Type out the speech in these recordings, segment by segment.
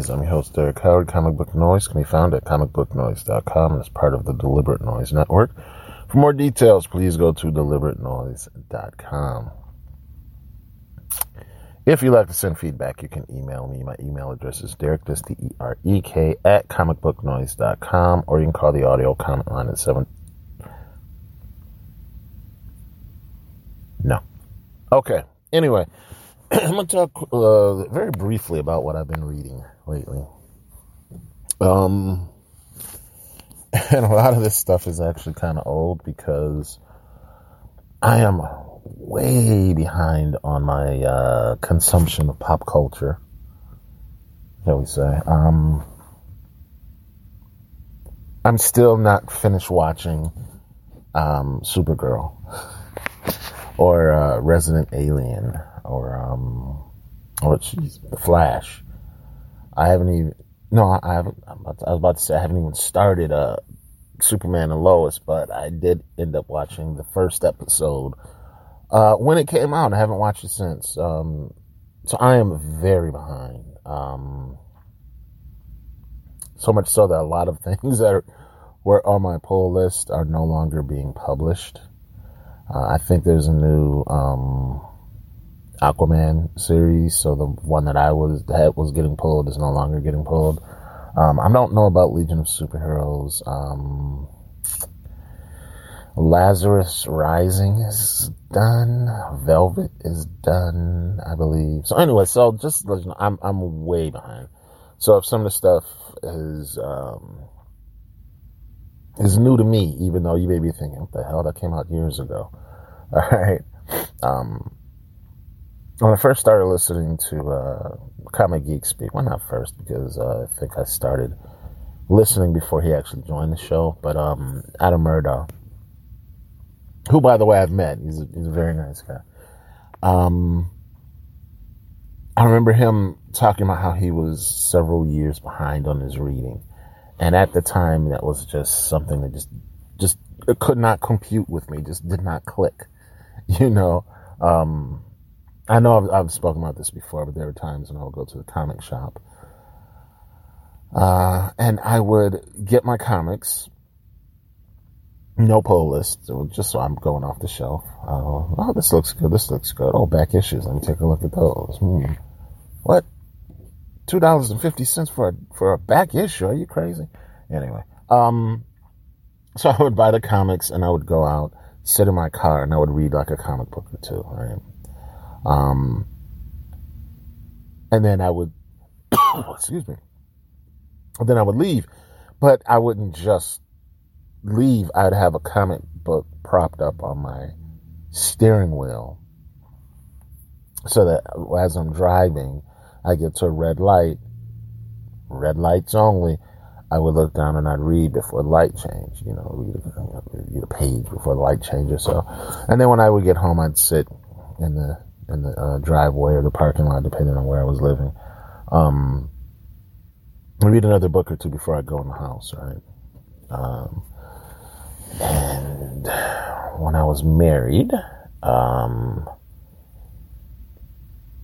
Noise. I'm your host, Derek Coward. Comic Book Noise can be found at comicbooknoise.com and part of the Deliberate Noise Network. For more details, please go to deliberatenoise.com. If you'd like to send feedback, you can email me. My email address is Derek, that's D-E-R-E-K, at comicbooknoise.com, or you can call the audio comment line at 7... No. Okay. Anyway, I'm going to talk uh, very briefly about what I've been reading lately. Um, and a lot of this stuff is actually kind of old because I am way behind on my uh, consumption of pop culture, shall we say. Um, I'm still not finished watching um, Supergirl or uh, Resident Alien or um or geez, the Flash. I haven't even no, I haven't. I was about to say I haven't even started uh Superman and Lois, but I did end up watching the first episode uh when it came out. I haven't watched it since. Um, so I am very behind. Um, so much so that a lot of things that are, were on my pull list are no longer being published. Uh, I think there's a new um, Aquaman series, so the one that I was that was getting pulled is no longer getting pulled. Um, I don't know about Legion of Superheroes. Um, Lazarus Rising is done. Velvet is done, I believe. So anyway, so just I'm I'm way behind. So if some of the stuff is um, is new to me, even though you may be thinking, "What the hell? That came out years ago." All right. Um, when I first started listening to uh, Comic Geek Speak, well, not first because uh, I think I started listening before he actually joined the show, but um, Adam Murdough, who, by the way, I've met. He's a, he's a very nice guy. Um, I remember him talking about how he was several years behind on his reading, and at the time, that was just something that just just it could not compute with me. Just did not click, you know. Um, I know I've, I've, spoken about this before, but there were times when I would go to the comic shop. Uh, and I would get my comics, no pull list, just so I'm going off the shelf. Uh, oh, this looks good. This looks good. Oh, back issues. Let me take a look at those. Hmm. What? Two dollars and fifty cents for a for a back issue? Are you crazy? Anyway, um, so I would buy the comics and I would go out, sit in my car, and I would read like a comic book or two. Right? Um, and then I would, excuse me, then I would leave, but I wouldn't just leave. I'd have a comic book propped up on my steering wheel so that as I'm driving, I get to a red light, red lights only. I would look down and I'd read before the light change, you know, read a, read a page before the light changes. So, and then when I would get home, I'd sit in the in the uh, driveway or the parking lot, depending on where I was living. Um, read another book or two before I go in the house, right? Um, and when I was married, um,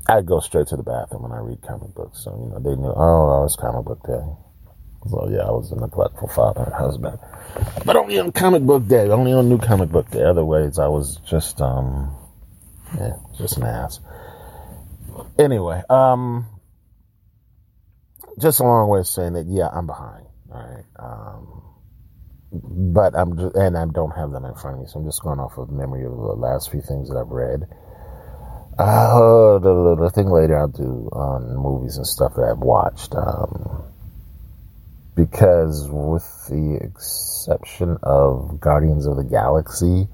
I'd go straight to the bathroom when I read comic books. So, you know, they knew, oh, it's comic book day. So, yeah, I was a neglectful father and husband. But only on comic book day, only on new comic book day. Otherwise, I was just, um, yeah, just an ass. Anyway, um, just a long way of saying that, yeah, I'm behind. All right. Um, but I'm just, and I don't have them in front of me, so I'm just going off of memory of the last few things that I've read. Uh, the, the thing later I'll do on movies and stuff that I've watched. Um, because with the exception of Guardians of the Galaxy,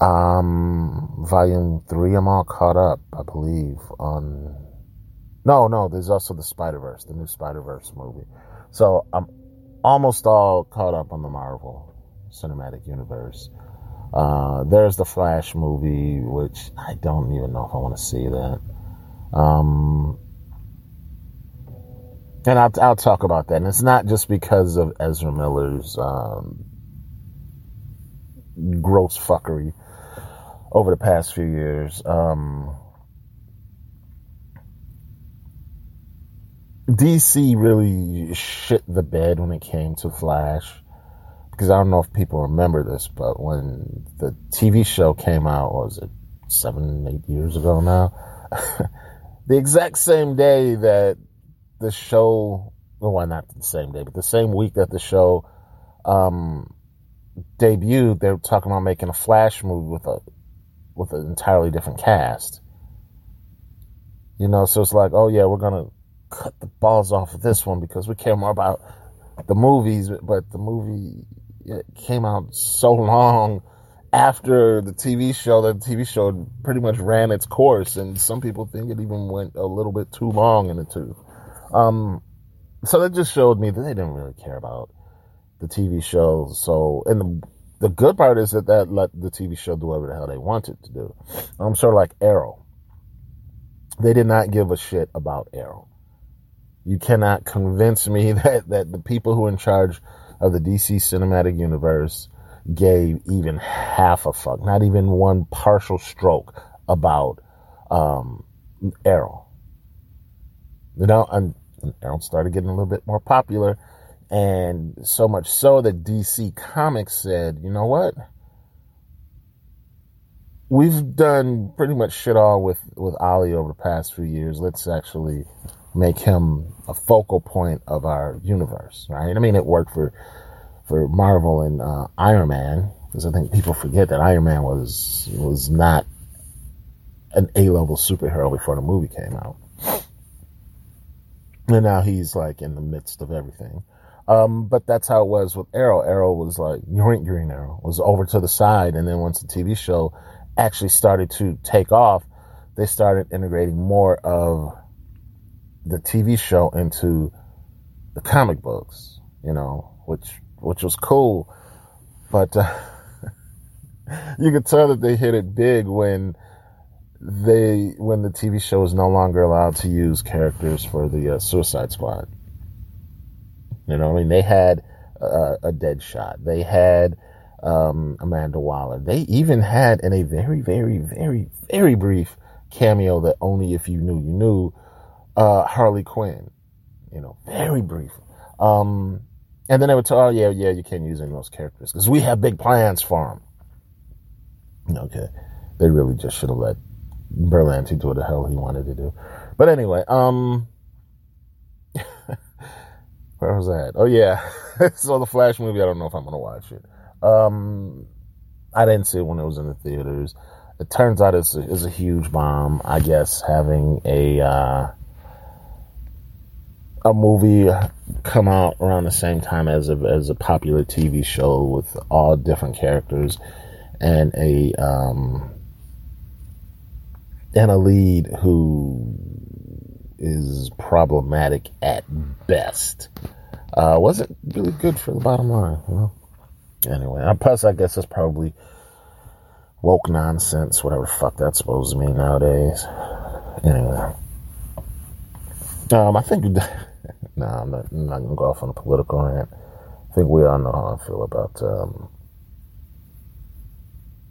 um, volume three, I'm all caught up, I believe, on No, no, there's also the Spider Verse, the new Spider Verse movie. So I'm almost all caught up on the Marvel Cinematic Universe. Uh, there's the Flash movie, which I don't even know if I want to see that. Um, and I'll, I'll talk about that. And it's not just because of Ezra Miller's um, gross fuckery over the past few years. Um, DC really shit the bed when it came to Flash. Because I don't know if people remember this, but when the TV show came out, was it seven, eight years ago now? the exact same day that the show, well, why not the same day, but the same week that the show um, debuted, they were talking about making a Flash movie with a with an entirely different cast. You know, so it's like, oh yeah, we're gonna cut the balls off of this one because we care more about the movies, but the movie came out so long after the TV show that the TV show pretty much ran its course, and some people think it even went a little bit too long in the tooth. Um, so that just showed me that they didn't really care about the TV show. So, and the the good part is that that let the TV show do whatever the hell they wanted to do. I'm sort of like Arrow. They did not give a shit about Arrow. You cannot convince me that, that the people who are in charge of the DC cinematic universe gave even half a fuck, not even one partial stroke about um, Arrow. You know, and, Arrow started getting a little bit more popular, and so much so that DC Comics said, you know what? We've done pretty much shit all with, with Ollie over the past few years. Let's actually make him a focal point of our universe, right? I mean, it worked for for Marvel and uh, Iron Man because I think people forget that Iron Man was was not an A level superhero before the movie came out, and now he's like in the midst of everything. Um, but that's how it was with Arrow. Arrow was like Green Green Arrow was over to the side, and then once the TV show actually started to take off, they started integrating more of the TV show into the comic books, you know, which which was cool, but uh, you could tell that they hit it big when they when the TV show is no longer allowed to use characters for the uh, Suicide Squad. You know, I mean, they had uh, a Deadshot, they had um, Amanda Waller, they even had in a very, very, very, very brief cameo that only if you knew you knew uh, Harley Quinn. You know, very brief. Um, and then they would tell, oh yeah, yeah, you can't use any of those characters because we have big plans for them. Okay, they really just should have let Berlanti do what the hell he wanted to do. But anyway, um, where was that? Oh yeah, so the Flash movie. I don't know if I'm gonna watch it. Um, I didn't see it when it was in the theaters. It turns out it's a, it's a huge bomb. I guess having a uh, a movie come out around the same time as a as a popular TV show with all different characters and a um and a lead who is problematic at best. Uh, wasn't really good for the bottom line, know. Anyway, plus I guess it's probably woke nonsense, whatever the fuck that's supposed to mean nowadays. Anyway, um, I think nah, I'm not, I'm not gonna go off on a political rant. I think we all know how I feel about um,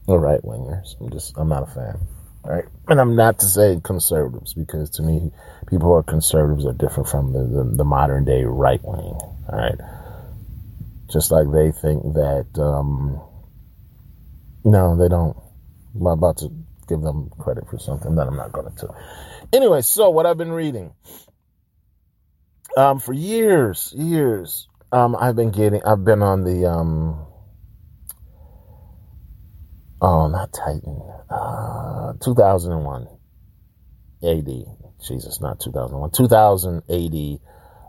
the right wingers. I'm just, I'm not a fan. Right, and I'm not to say conservatives because to me, people who are conservatives are different from the, the, the modern day right wing. All right, just like they think that um, no, they don't. I'm about to give them credit for something that I'm not going to. Anyway, so what I've been reading um, for years, years, um, I've been getting, I've been on the, um, oh, not Titan, uh, 2001 AD. Jesus, not 2001, 2000 AD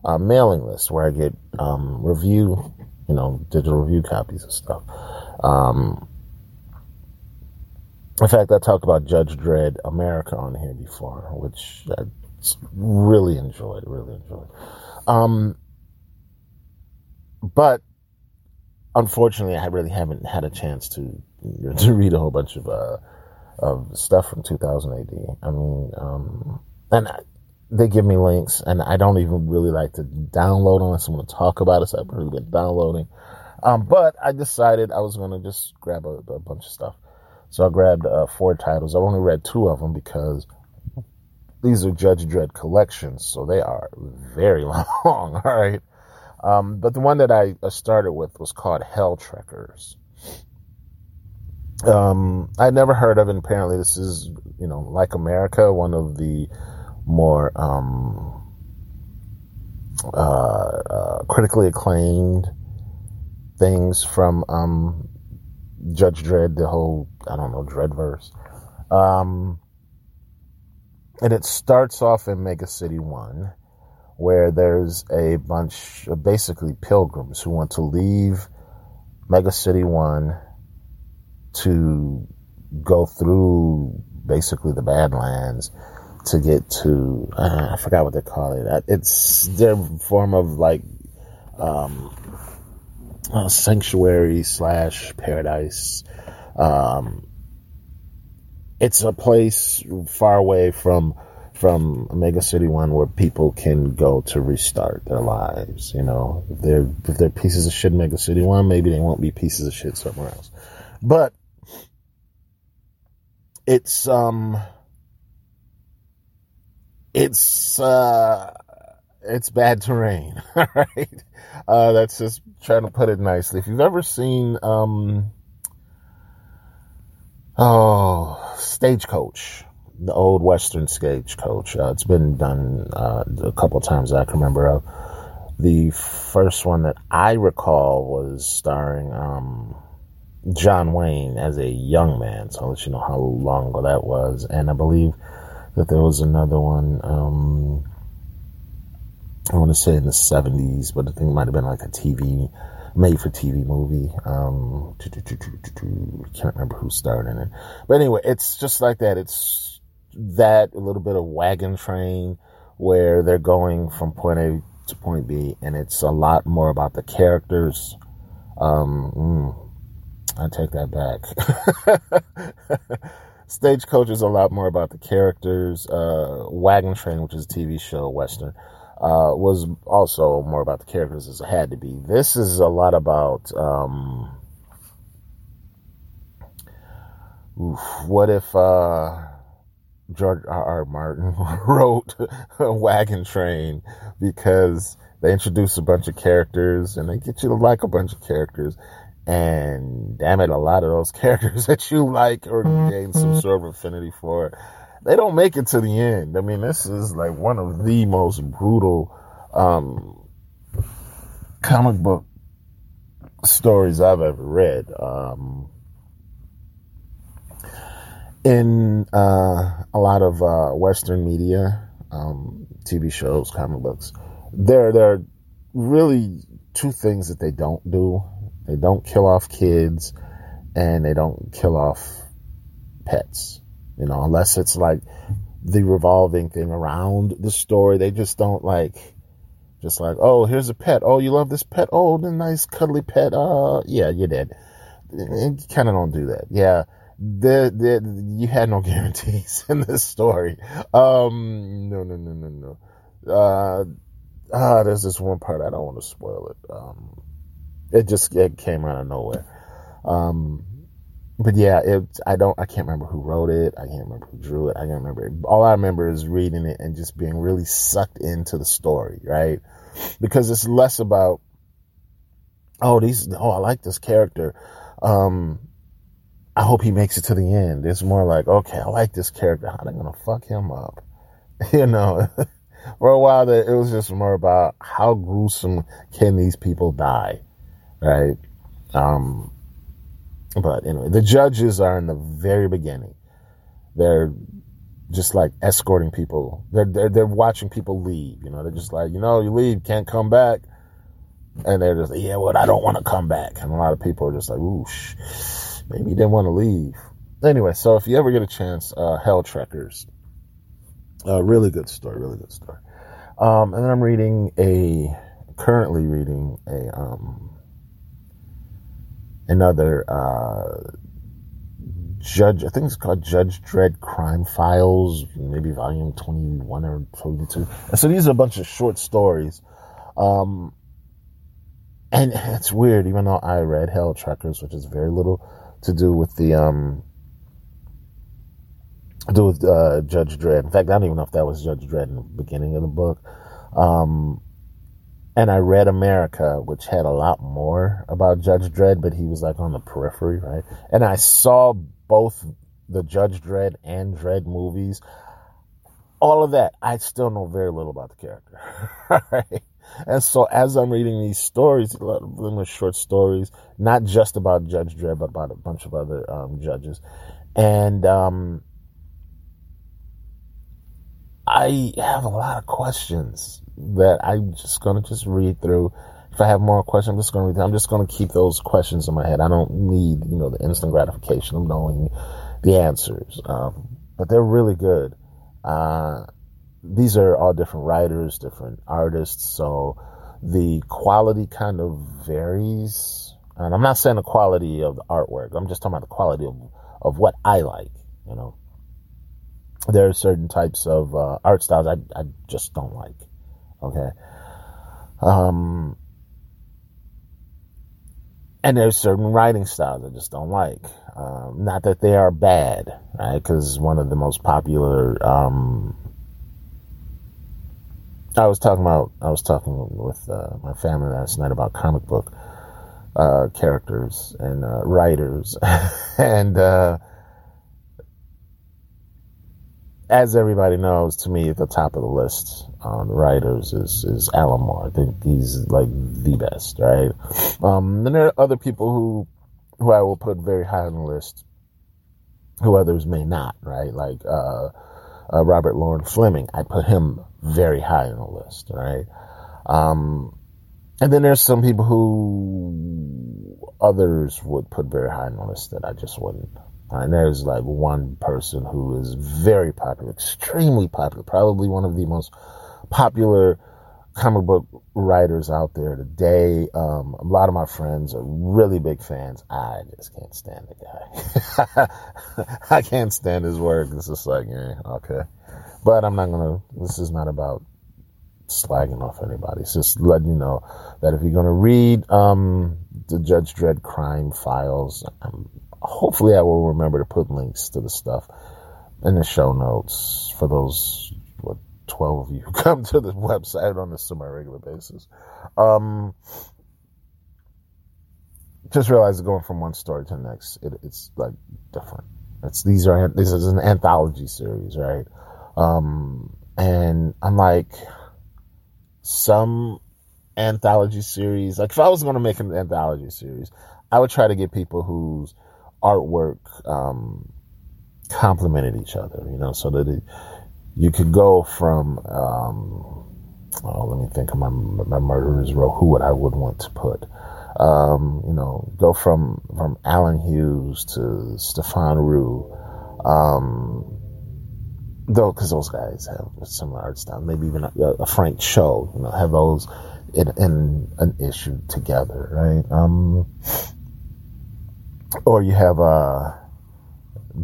uh, mailing list where I get um, review, you know, digital review copies of stuff. Um, in fact, I talked about Judge Dredd America on here before, which I really enjoyed, really enjoyed. Um, but unfortunately, I really haven't had a chance to to read a whole bunch of uh, of stuff from 2000 AD. I mean, um, and I, they give me links, and I don't even really like to download unless I'm going to talk about it. So I've really been downloading. Um, but I decided I was going to just grab a, a, bunch of stuff. So I grabbed uh, four titles. I only read two of them because these are Judge Dredd collections, so they are very long. all right. Um, but the one that I started with was called Helltrekkers. Um, I'd never heard of it. Apparently, this is, you know, like America, one of the more um, uh, uh, critically acclaimed things from um, Judge Dredd, the whole, I don't know, Dreddverse. Um, and it starts off in Mega City 1, where there's a bunch of basically pilgrims who want to leave Mega City 1 to go through basically the Badlands to get to uh, I forgot what they call it. It's their form of like um, sanctuary slash paradise. Um, it's a place far away from from Mega City One where people can go to restart their lives. You know, if they're if they're pieces of shit in Mega City One, maybe they won't be pieces of shit somewhere else. But it's um it's uh it's bad terrain all right uh that's just trying to put it nicely if you've ever seen um oh stagecoach the old western stagecoach uh, it's been done uh, a couple times i can remember of the first one that i recall was starring um John Wayne as a young man. So I'll let you know how long ago that was. And I believe that there was another one, um, I want to say in the 70s, but I think it might have been like a TV, made for TV movie. Um, can't remember who starred in it. But anyway, it's just like that. It's that, a little bit of wagon train where they're going from point A to point B, and it's a lot more about the characters. Um, mm, I take that back. Stagecoach is a lot more about the characters. Uh, Wagon Train, which is a TV show, Western, uh, was also more about the characters as it had to be. This is a lot about, um, oof, what if, uh, George R. R. Martin wrote Wagon Train because they introduce a bunch of characters and they get you to like a bunch of characters and damn it, a lot of those characters that you like or gain some sort of affinity for, they don't make it to the end. I mean, this is like one of the most brutal um, comic book stories I've ever read. Um, in uh, a lot of uh, Western media, um, TV shows, comic books, there there are really two things that they don't do they don't kill off kids and they don't kill off pets, you know, unless it's like the revolving thing around the story. They just don't like, just like, oh, here's a pet. Oh, you love this pet. Oh, the nice cuddly pet. Uh, yeah, you did. You kind of don't do that. Yeah. The, the, you had no guarantees in this story. Um, no, no, no, no, no. Uh, ah, there's this one part I don't want to spoil it. Um, it just it came out of nowhere. Um, but yeah, it, I don't, I can't remember who wrote it. I can't remember who drew it. I can't remember. All I remember is reading it and just being really sucked into the story, right? Because it's less about, oh, these, oh, I like this character. Um, I hope he makes it to the end. It's more like, okay, I like this character. How they gonna fuck him up? you know, for a while that it was just more about how gruesome can these people die? right? Um, but anyway, the judges are in the very beginning. They're just like escorting people. They're, they're, they're watching people leave. You know, they're just like, you know, you leave, can't come back. And they're just like, yeah, well, I don't want to come back. And a lot of people are just like, ooh, maybe you didn't want to leave. Anyway, so if you ever get a chance, uh, Helltrekkers. A really good story, really good story. Um, and then I'm reading a, currently reading a, um, another, uh, Judge, I think it's called Judge Dredd Crime Files, maybe volume 21 or 22. And so these are a bunch of short stories. Um, and it's weird, even though I read Hell Truckers, which is very little to do with the, um, do with, uh, Judge Dredd. In fact, I don't even know if that was Judge Dredd in the beginning of the book. Um, and I read America, which had a lot more about Judge Dredd, but he was like on the periphery, right? And I saw both the Judge Dredd and Dredd movies. All of that, I still know very little about the character. right? And so as I'm reading these stories, a lot of them are short stories, not just about Judge Dredd, but about a bunch of other um, judges. And um, I have a lot of questions that I'm just to just read through. If I have more questions, I'm just to read. Through. I'm just to keep those questions in my head. I don't need, you know, the instant gratification of knowing the answers. Um, but they're really good. Uh, these are all different writers, different artists, so the quality kind of varies. And I'm not saying the quality of the artwork. I'm just talking about the quality of, of what I like, you know. There are certain types of uh, art styles I, I just don't like. Okay. Um, and there's certain writing styles I just don't like. Um, not that they are bad, right? Because one of the most popular, um, I was talking about, I was talking with uh, my family last night about comic book uh, characters and uh, writers, and uh, as everybody knows, to me, at the top of the list on writers is, is Alan Moore. I think he's like the best, right? Um, then there are other people who, who I will put very high on the list, who others may not, right? Like, uh, uh, Robert Loren Fleming. I put him very high on the list, right? Um, and then there's some people who others would put very high on the list that I just wouldn't. And there's like one person who is very popular, extremely popular, probably one of the most popular comic book writers out there today. Um, a lot of my friends are really big fans. I just can't stand the guy. I can't stand his work. It's just like, yeah, okay. But I'm not gonna, this is not about slagging off anybody. It's just letting you know that if you're gonna read, um, the Judge Dredd crime files, um, hopefully I will remember to put links to the stuff in the show notes for those what 12 of you who come to the website on a semi-regular basis. Um, just realize going from one story to the next, it, it's like different. It's these are this is an anthology series, right? Um, and unlike some anthology series, like if I was going to make an anthology series, I would try to get people whose artwork um, complemented each other, you know, so that it, you could go from, um, oh, let me think of my, my murderer's row, who would I would want to put. Um, you know, go from, from Adam Hughes to Stefan Roux, um, though, cause those guys have similar art style, maybe even a, a Frank Cho, you know, have those in, in an issue together, right? Or you have uh,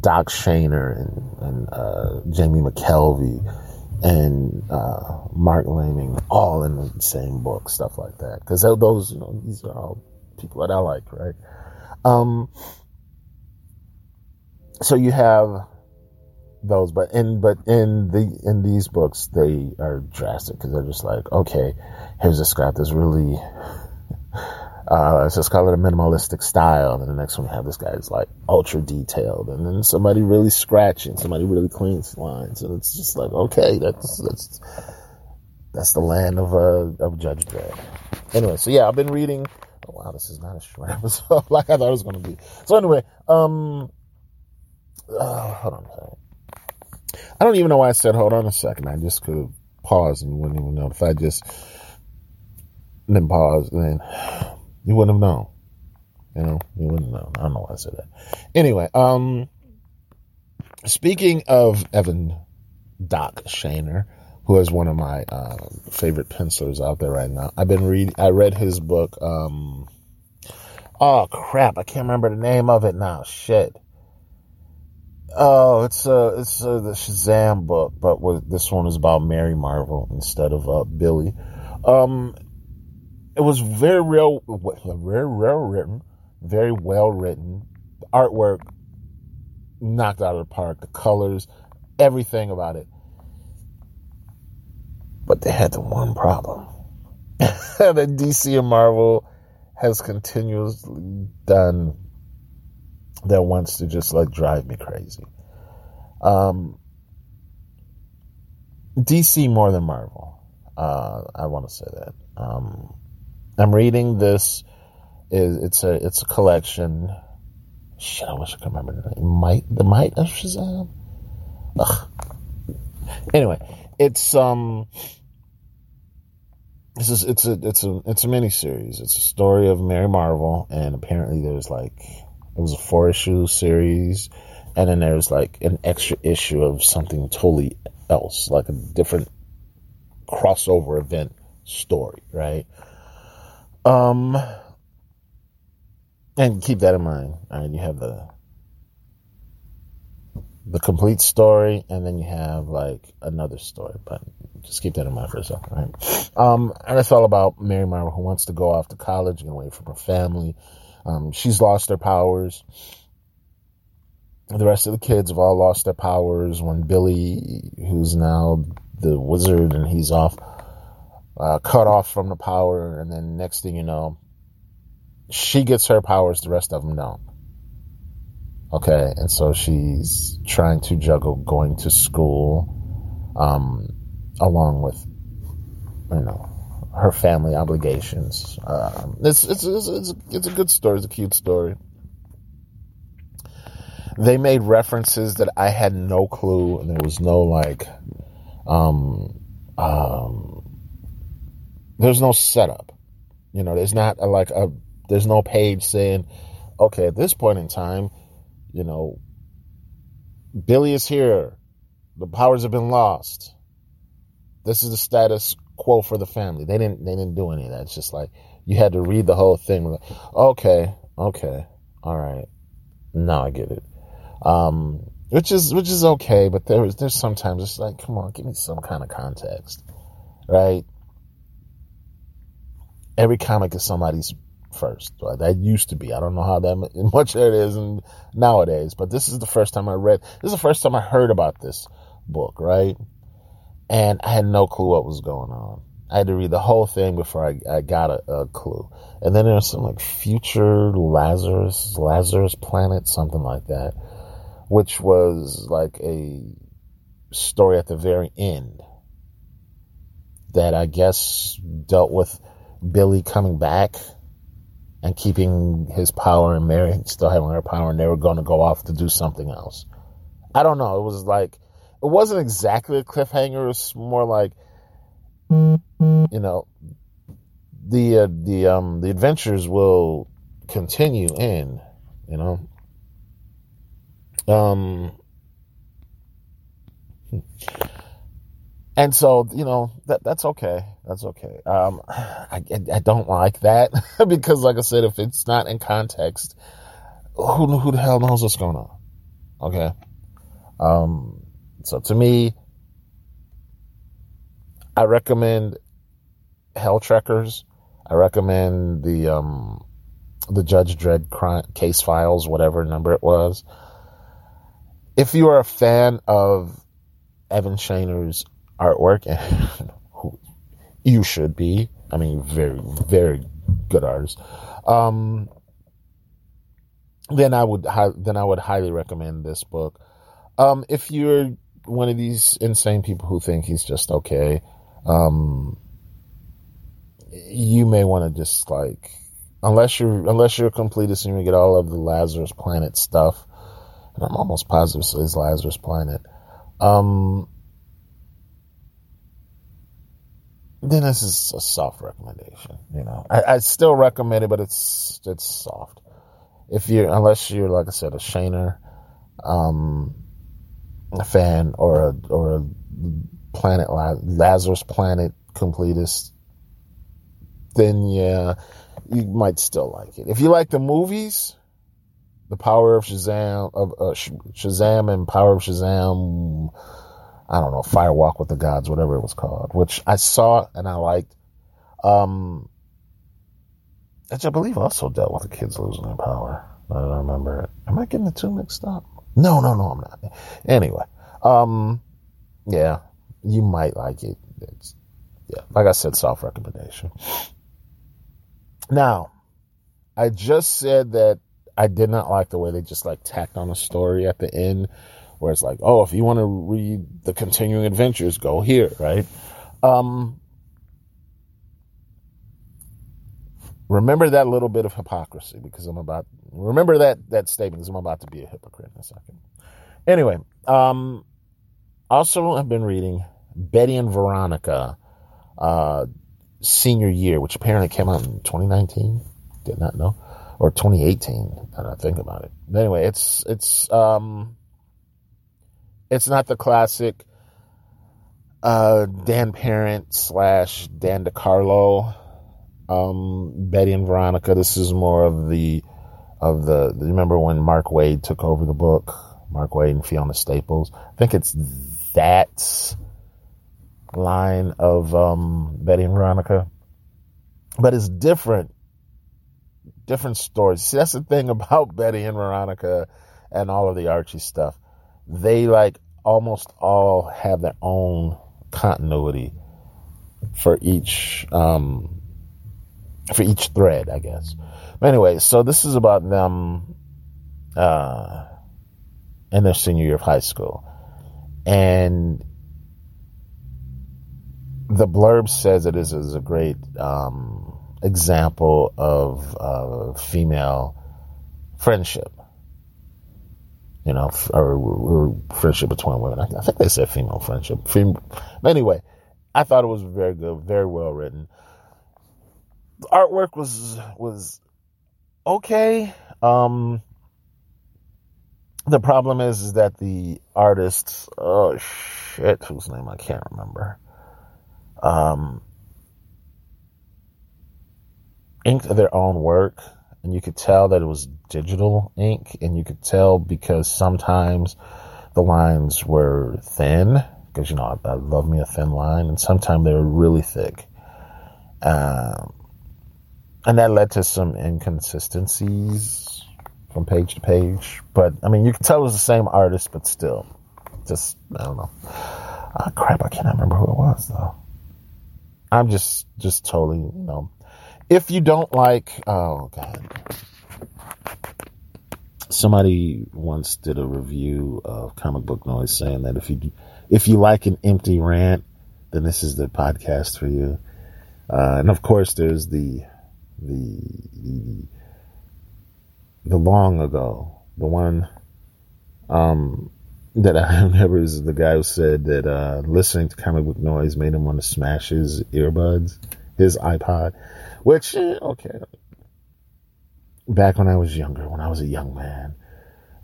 Doc Shaner and, and uh, Jamie McKelvey and uh, Marc Laming all in the same book, stuff like that. Because those, you know, these are all people that I like, right? Um, so you have those, but in but in the in these books they are drastic because they're just like, okay, here's a scrap that's really uh, let's just call it a minimalistic style. And the next one, we have this guy is like ultra detailed, and then somebody really scratching, somebody really cleans lines, and it's just like, okay, that's that's that's the land of uh, of Judge Dredd. Anyway, so yeah, I've been reading. Oh wow, this is not a short episode like I thought it was going to be. So anyway, um, uh, hold on a second. I don't even know why I said hold on a second. I just could pause and wouldn't even know if I just then pause then you wouldn't have known. You know, you wouldn't know. I don't know why I said that. Anyway, um, speaking of Evan Doc Shaner, who is one of my uh, favorite pencilers out there right now. I've been reading. I read his book. Um, oh crap! I can't remember the name of it now. Shit. Oh, it's uh, it's uh, the Shazam book, but this one is about Mary Marvel instead of uh, Billy. Um, it was very real, very well written, very well written. The artwork knocked out of the park. The colors, everything about it. But they had the one problem that DC and Marvel has continuously done that wants to just like drive me crazy. Um, DC more than Marvel. Uh, I want to say that. Um, I'm reading this. It's a it's a collection. Shit, I wish I could remember the name. Might the Might of Shazam. Ugh. Anyway, it's um. This is it's a it's a it's a mini series. It's a story of Mary Marvel, and apparently there's like it was a four issue series, and then there's like an extra issue of something totally else, like a different crossover event story, right? Um, and keep that in mind. All right, you have the the complete story, and then you have like another story. But just keep that in mind for a second, right? Um, and it's all about Mary Marvel who wants to go off to college and away from her family. Um, she's lost her powers. The rest of the kids have all lost their powers. When Billy, who's now the wizard, and he's off uh, cut off from the power, and then next thing you know, she gets her powers, the rest of them don't. Okay, and so she's trying to juggle going to school, um, along with, you know, her family obligations. Um, it's, it's, it's, it's, it's a good story. It's a cute story. They made references that I had no clue, and there was no like, um, um, there's no setup. You know, there's not a, like a, there's no page saying, okay, at this point in time, you know, Billy is here. The powers have been lost. This is the status quo for the family. They didn't, they didn't do any of that. It's just like, you had to read the whole thing. Okay, okay, all right. Now I get it. Um, which is, which is okay, but there's, there's sometimes it's like, come on, give me some kind of context, right? Every comic is somebody's first. That used to be. I don't know how that much it is nowadays, but this is the first time I read. This is the first time I heard about this book, right? And I had no clue what was going on. I had to read the whole thing before I, I got a, a clue. And then there's some like future Lazarus, Lazarus planet, something like that, which was like a story at the very end that I guess dealt with Billy coming back and keeping his power and Mary still having her power and they were going to go off to do something else. I don't know. It was like, it wasn't exactly a cliffhanger. It was more like, you know, the, uh, the, um, the adventures will continue in, you know, um, hmm. And so, you know, that that's okay. That's okay. Um, I, I don't like that because, like I said, if it's not in context, who who the hell knows what's going on? Okay. Um, so to me, I recommend Helltrekkers I recommend the um, the Judge crime, case files, whatever number it was. If you are a fan of Evan Shaner's artwork, and you should be. I mean, very, very good artist. Um, then I would then I would highly recommend this book. Um, if you're one of these insane people who think he's just okay, um, you may want to just like, unless you're unless you're a completist and you get all of the Lazarus Planet stuff, and I'm almost positive it's Lazarus Planet. Um, then this is a soft recommendation. You know, I, I still recommend it, but it's it's soft. If you unless you're like I said a Shaner, um, fan or a or a Planet Lazarus Planet completist, then yeah, you might still like it. If you like the movies, the Power of Shazam, of uh, Shazam and Power of Shazam, I don't know, Firewalk with the Gods, whatever it was called, which I saw and I liked. Um, which I believe also dealt with the kids losing their power. I don't remember it. Am I getting the two mixed up? No, no, no, I'm not. Anyway, um, yeah, you might like it. It's, yeah, like I said, soft recommendation. Now, I just said that I did not like the way they just like tacked on a story at the end where it's like, oh, if you want to read the continuing adventures, go here, right? Um, remember that little bit of hypocrisy because I'm about remember that that statement because I'm about to be a hypocrite in a second. Anyway, um, also I've been reading Betty and Veronica, uh, senior year, which apparently came out in 2019. Did not know, or 2018. I don't think about it. Anyway, it's it's um, it's not the classic uh, Dan Parent slash Dan DeCarlo um, Betty and Veronica. This is more of the of the. Remember when Mark Waid took over the book? Mark Waid and Fiona Staples. I think it's that line of um, Betty and Veronica, but it's different. Different stories. See, that's the thing about Betty and Veronica and all of the Archie stuff. They like almost all have their own continuity for each um, for each thread, I guess. But anyway, so this is about them uh, in their senior year of high school, and the blurb says it is, is a great um, example of uh, female friendship. You know, or, or, friendship between women. I, I think they said female friendship. Fem- anyway, I thought it was very good, very well written the artwork was was okay. Um, the problem is, is that the artists, oh shit, whose name I can't remember, um, inked their own work, and you could tell that it was digital ink, and you could tell because sometimes the lines were thin, because you know I, I love me a thin line, and sometimes they were really thick. Um, and that led to some inconsistencies from page to page. But I mean, you could tell it was the same artist, but still, just I don't know. Oh, crap, I can't remember who it was though. I'm just just totally you know. If you don't like, oh god. Somebody once did a review of Comic Book Noise saying that if you if you like an empty rant, then this is the podcast for you. Uh, and of course, there's the the, the, the long ago, the one, um, that I remember is the guy who said that, uh, listening to comic book noise made him want to smash his earbuds, his iPod, which, eh, okay. Back when I was younger, when I was a young man,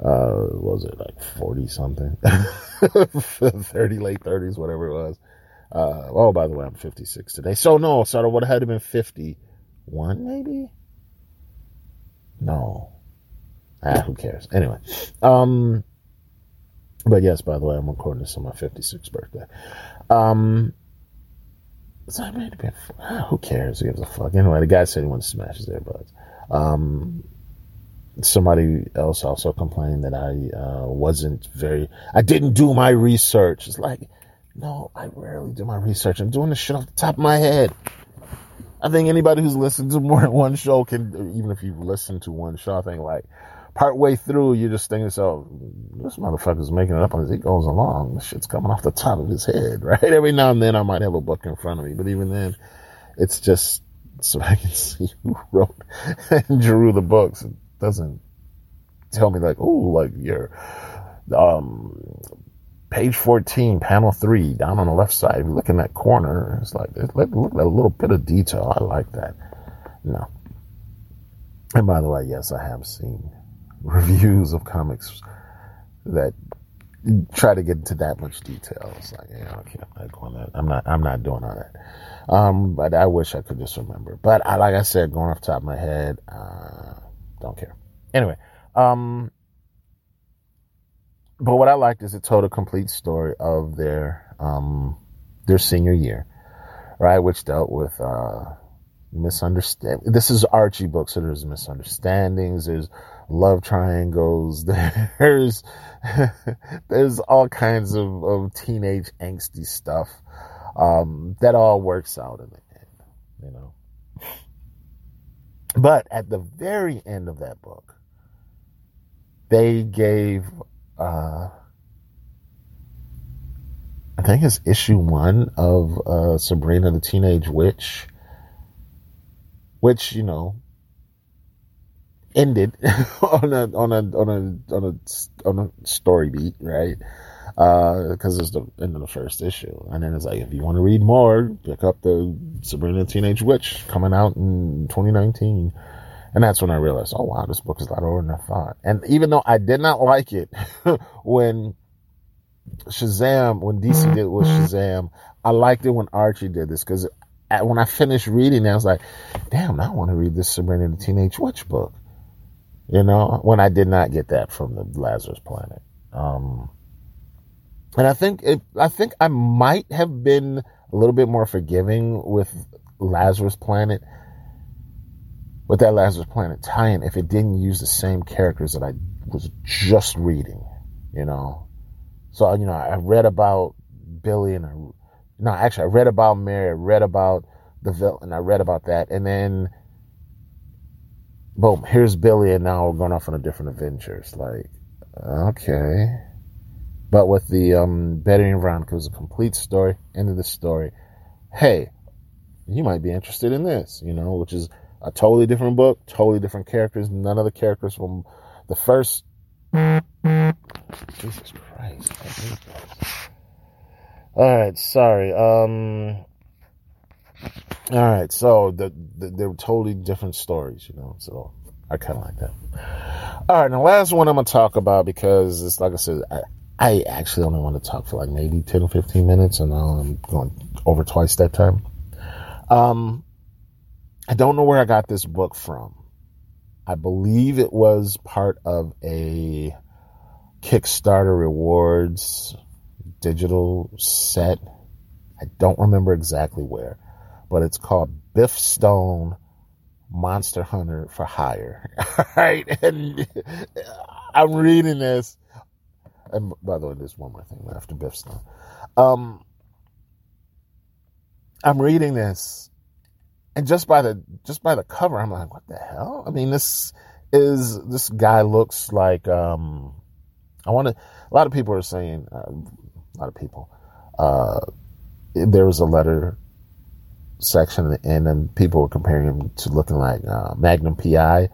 uh, was it like 40 something? 30, late 30s, whatever it was. Uh, oh, by the way, I'm 56 today. So no, so it would have had to been 51, maybe? No. Ah, who cares? Anyway. Um, but yes, by the way, I'm recording this on my 56th birthday. Um, ah, who cares? Who gives a fuck? Anyway, the guy said he wanted to smash his earbuds. Um, somebody else also complained that I uh, wasn't very. I didn't do my research. It's like, no, I rarely do my research. I'm doing this shit off the top of my head. I think anybody who's listened to more than one show can, even if you've listened to one show, I think like part way through, you're just thinking, so this motherfucker's making it up as he goes along. This shit's coming off the top of his head, right? Every now and then I might have a book in front of me, but even then, it's just so I can see who wrote and drew the books. It doesn't tell me like, oh, like your um, page 14, panel 3, down on the left side, you look in that corner, it's like, look, look at a little bit of detail. I like that. No. And by the way, yes, I have seen reviews of comics that try to get into that much detail. It's like, yeah, okay, I'm not going that. I'm not. I'm not doing all that. Um, but I wish I could just remember. But I, like I said, going off the top of my head, uh, don't care. Anyway, um, but what I liked is it told a complete story of their um their senior year, right? Which dealt with uh misunderstand. This is Archie book, so there's misunderstandings. There's love triangles. There's there's all kinds of, of teenage angsty stuff um, that all works out in the end, you know. But at the very end of that book, they gave, uh, I think it's issue one of uh, Sabrina the Teenage Witch, which you know ended on a on a on a on a on a story beat, right? Because uh, it's the end of the first issue, and then it's like if you want to read more, pick up the Sabrina the Teenage Witch coming out in 2019. And that's when I realized, oh wow, this book is a lot older than I thought. And even though I did not like it when Shazam, when DC did with Shazam, I liked it when Archie did this because when I finished reading it, I was like, damn, I want to read this Sabrina the Teenage Witch book. You know, when I did not get that from the Lazarus Planet. Um, and I think it, I think I might have been a little bit more forgiving with Lazarus Planet, with that Lazarus Planet tie-in, if it didn't use the same characters that I was just reading, you know. So you know, I read about Billy and I, no, actually, I read about Mary, I read about the villain, I read about that, and then boom, here's Billy, and now we're going off on a different adventure. It's like, okay. But with the um, and Veronica, it was a complete story, end of the story. Hey, you might be interested in this, you know, which is a totally different book, totally different characters, none of the characters from the first. Jesus Christ. All right, sorry. Um, all right, so the, the, they're totally different stories, you know. So I kind of like that. All right, the last one I'm gonna talk about because it's like I said, I, I actually only want to talk for like maybe 10 or 15 minutes, and I'm going over twice that time. Um, I don't know where I got this book from. I believe it was part of a Kickstarter rewards digital set. I don't remember exactly where but it's called Biff Stone Monster Hunter for Hire. right? And I'm reading this. And by the way, there's one more thing after Biff Stone. Um, I'm reading this, and just by the just by the cover, I'm like, what the hell? I mean, this is this guy looks like um, I want to. A lot of people are saying, uh, a lot of people. Uh, there was a letter section and then people were comparing him to looking like uh, Magnum PI,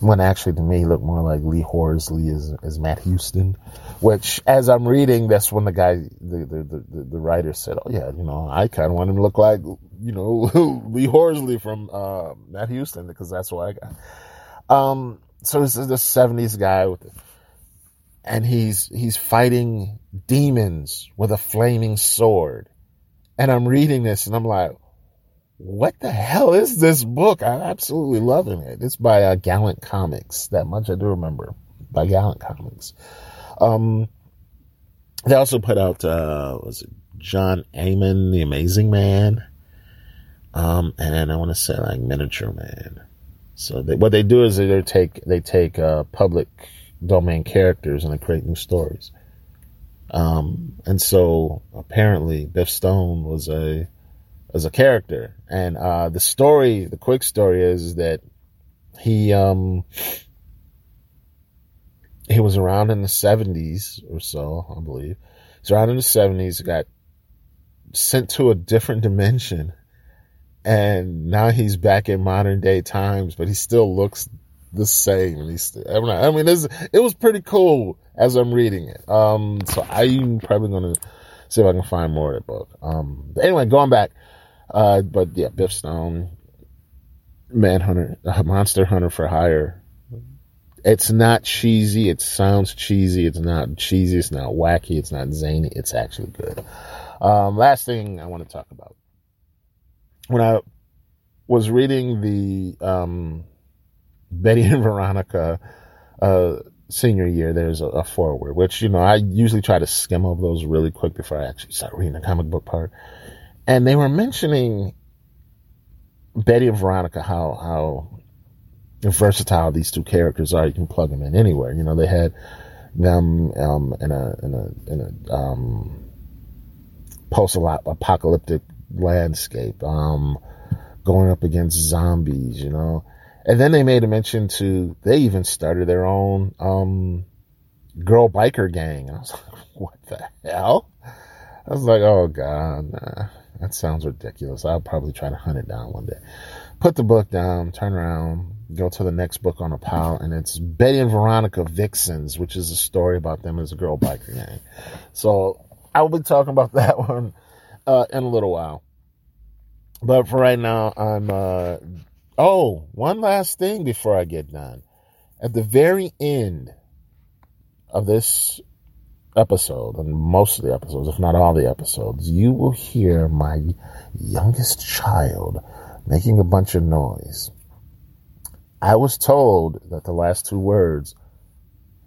when actually to me he looked more like Lee Horsley as, Matt Houston. Which, as I'm reading, that's when the guy, the the the, the writer said, "Oh yeah, you know, I kind of want him to look like you know Lee Horsley from uh, Matt Houston because that's what I got." Um, so this is the '70s guy with. And he's he's fighting demons with a flaming sword. And I'm reading this and I'm like, what the hell is this book? I'm absolutely loving it. It's by uh, Gallant Comics. That much I do remember. By Gallant Comics. Um, they also put out, uh, was it John Aman, The Amazing Man? Um, and I want to say like Miniature Man. So they, what they do is they take, they take, uh, public domain characters and they create new stories. Um, and so apparently Biff Stone was a, as a character. And uh, the story, the quick story is that he um he was around in the seventies or so, I believe. He's around in the seventies, got sent to a different dimension, and now he's back in modern day times, but he still looks the same. And he's, I mean, it was pretty cool as I'm reading it. Um, so I'm probably gonna see if I can find more of the book. Um, anyway, going back. Uh, but yeah, Biff Stone, Manhunter, uh, Monster Hunter for Hire. it's not cheesy. It sounds cheesy. It's not cheesy. It's not wacky. It's not zany. It's actually good. Um, last thing I want to talk about. When I was reading the um, Betty and Veronica uh, senior year, there's a, a, foreword, which, you know, I usually try to skim over those really quick before I actually start reading the comic book part. And they were mentioning Betty and Veronica, how, how versatile these two characters are. You can plug them in anywhere. You know, they had them um, in a in a in a um, post-apocalyptic landscape, um, going up against zombies. You know, and then they made a mention to they even started their own um, girl biker gang. And I was like, what the hell? I was like, oh god, nah, that sounds ridiculous. I'll probably try to hunt it down one day. Put the book down, turn around, go to the next book on the pile, and it's Betty and Veronica Vixens, which is a story about them as a girl biker gang. So I will be talking about that one uh, in a little while. But for right now, I'm. Uh, oh, one last thing before I get done. At the very end of this episode, and most of the episodes, if not all the episodes, you will hear my youngest child making a bunch of noise. I was told that the last two words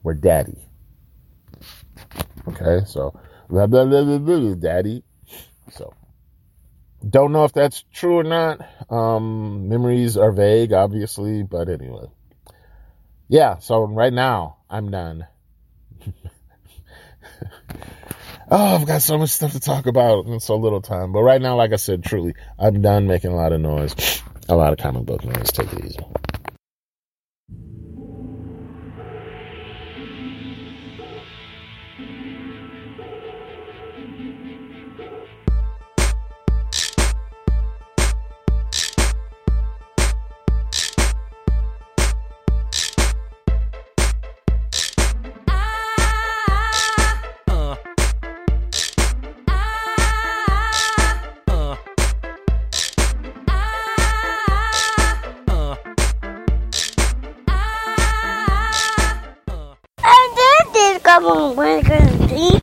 were daddy. Okay, so blah, blah, blah, daddy. So don't know if that's true or not. Um, memories are vague, obviously, but anyway. Yeah, so right now I'm done. oh, I've got so much stuff to talk about in so little time. But right now, like I said, truly, I'm done making a lot of noise, a lot of comic book noise. Take it easy.